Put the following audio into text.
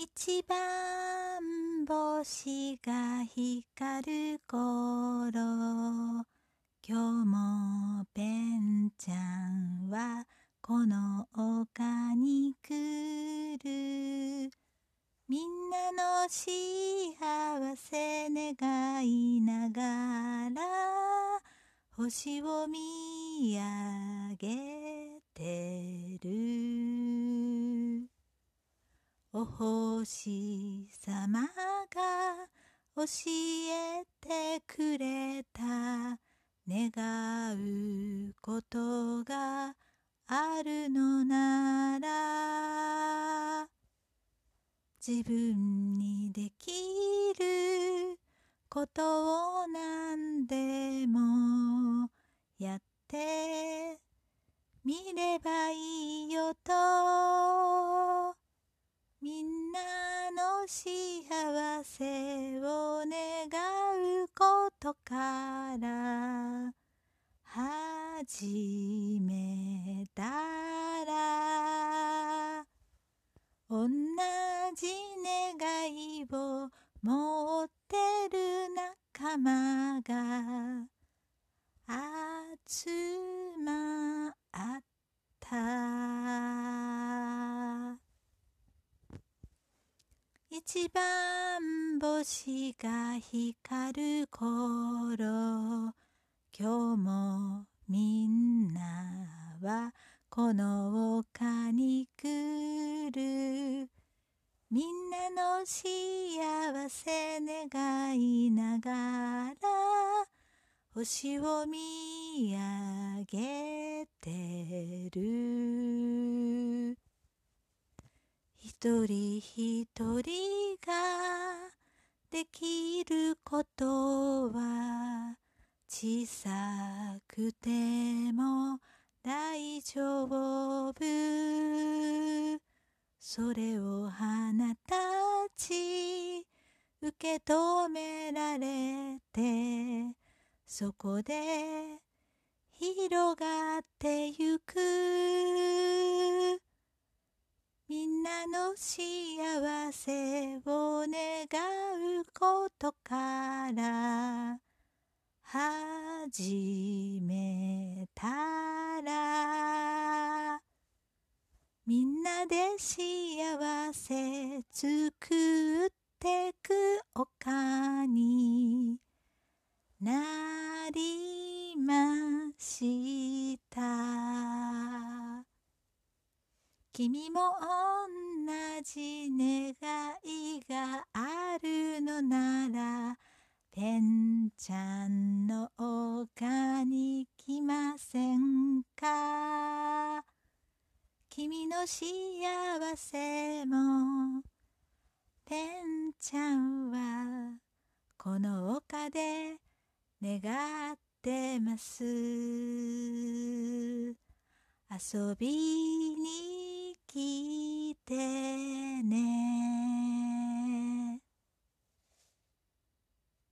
一番星が光る頃今日もペンちゃんはこの丘に来る。みんなの幸せ願いながら星を見上げてるお星様が教えてくれた願うことがあるのなら自分にできることを何でもやってみればいいよと。ことから始めたら同じ願いを持ってる仲間が集まった。一番星が光る頃今日もみんなはこの丘に来る。みんなの幸せ願いながら星を見上げてる。一人一人できることは小さくても大丈夫。それをあなたち受け止められてそこで広がってゆく。みんなの幸せを願う。ことから始めたらみんなで幸せ作ってく丘になりました。君も同じ願い幸せもペンちゃんはこの丘で願ってます。遊びに来て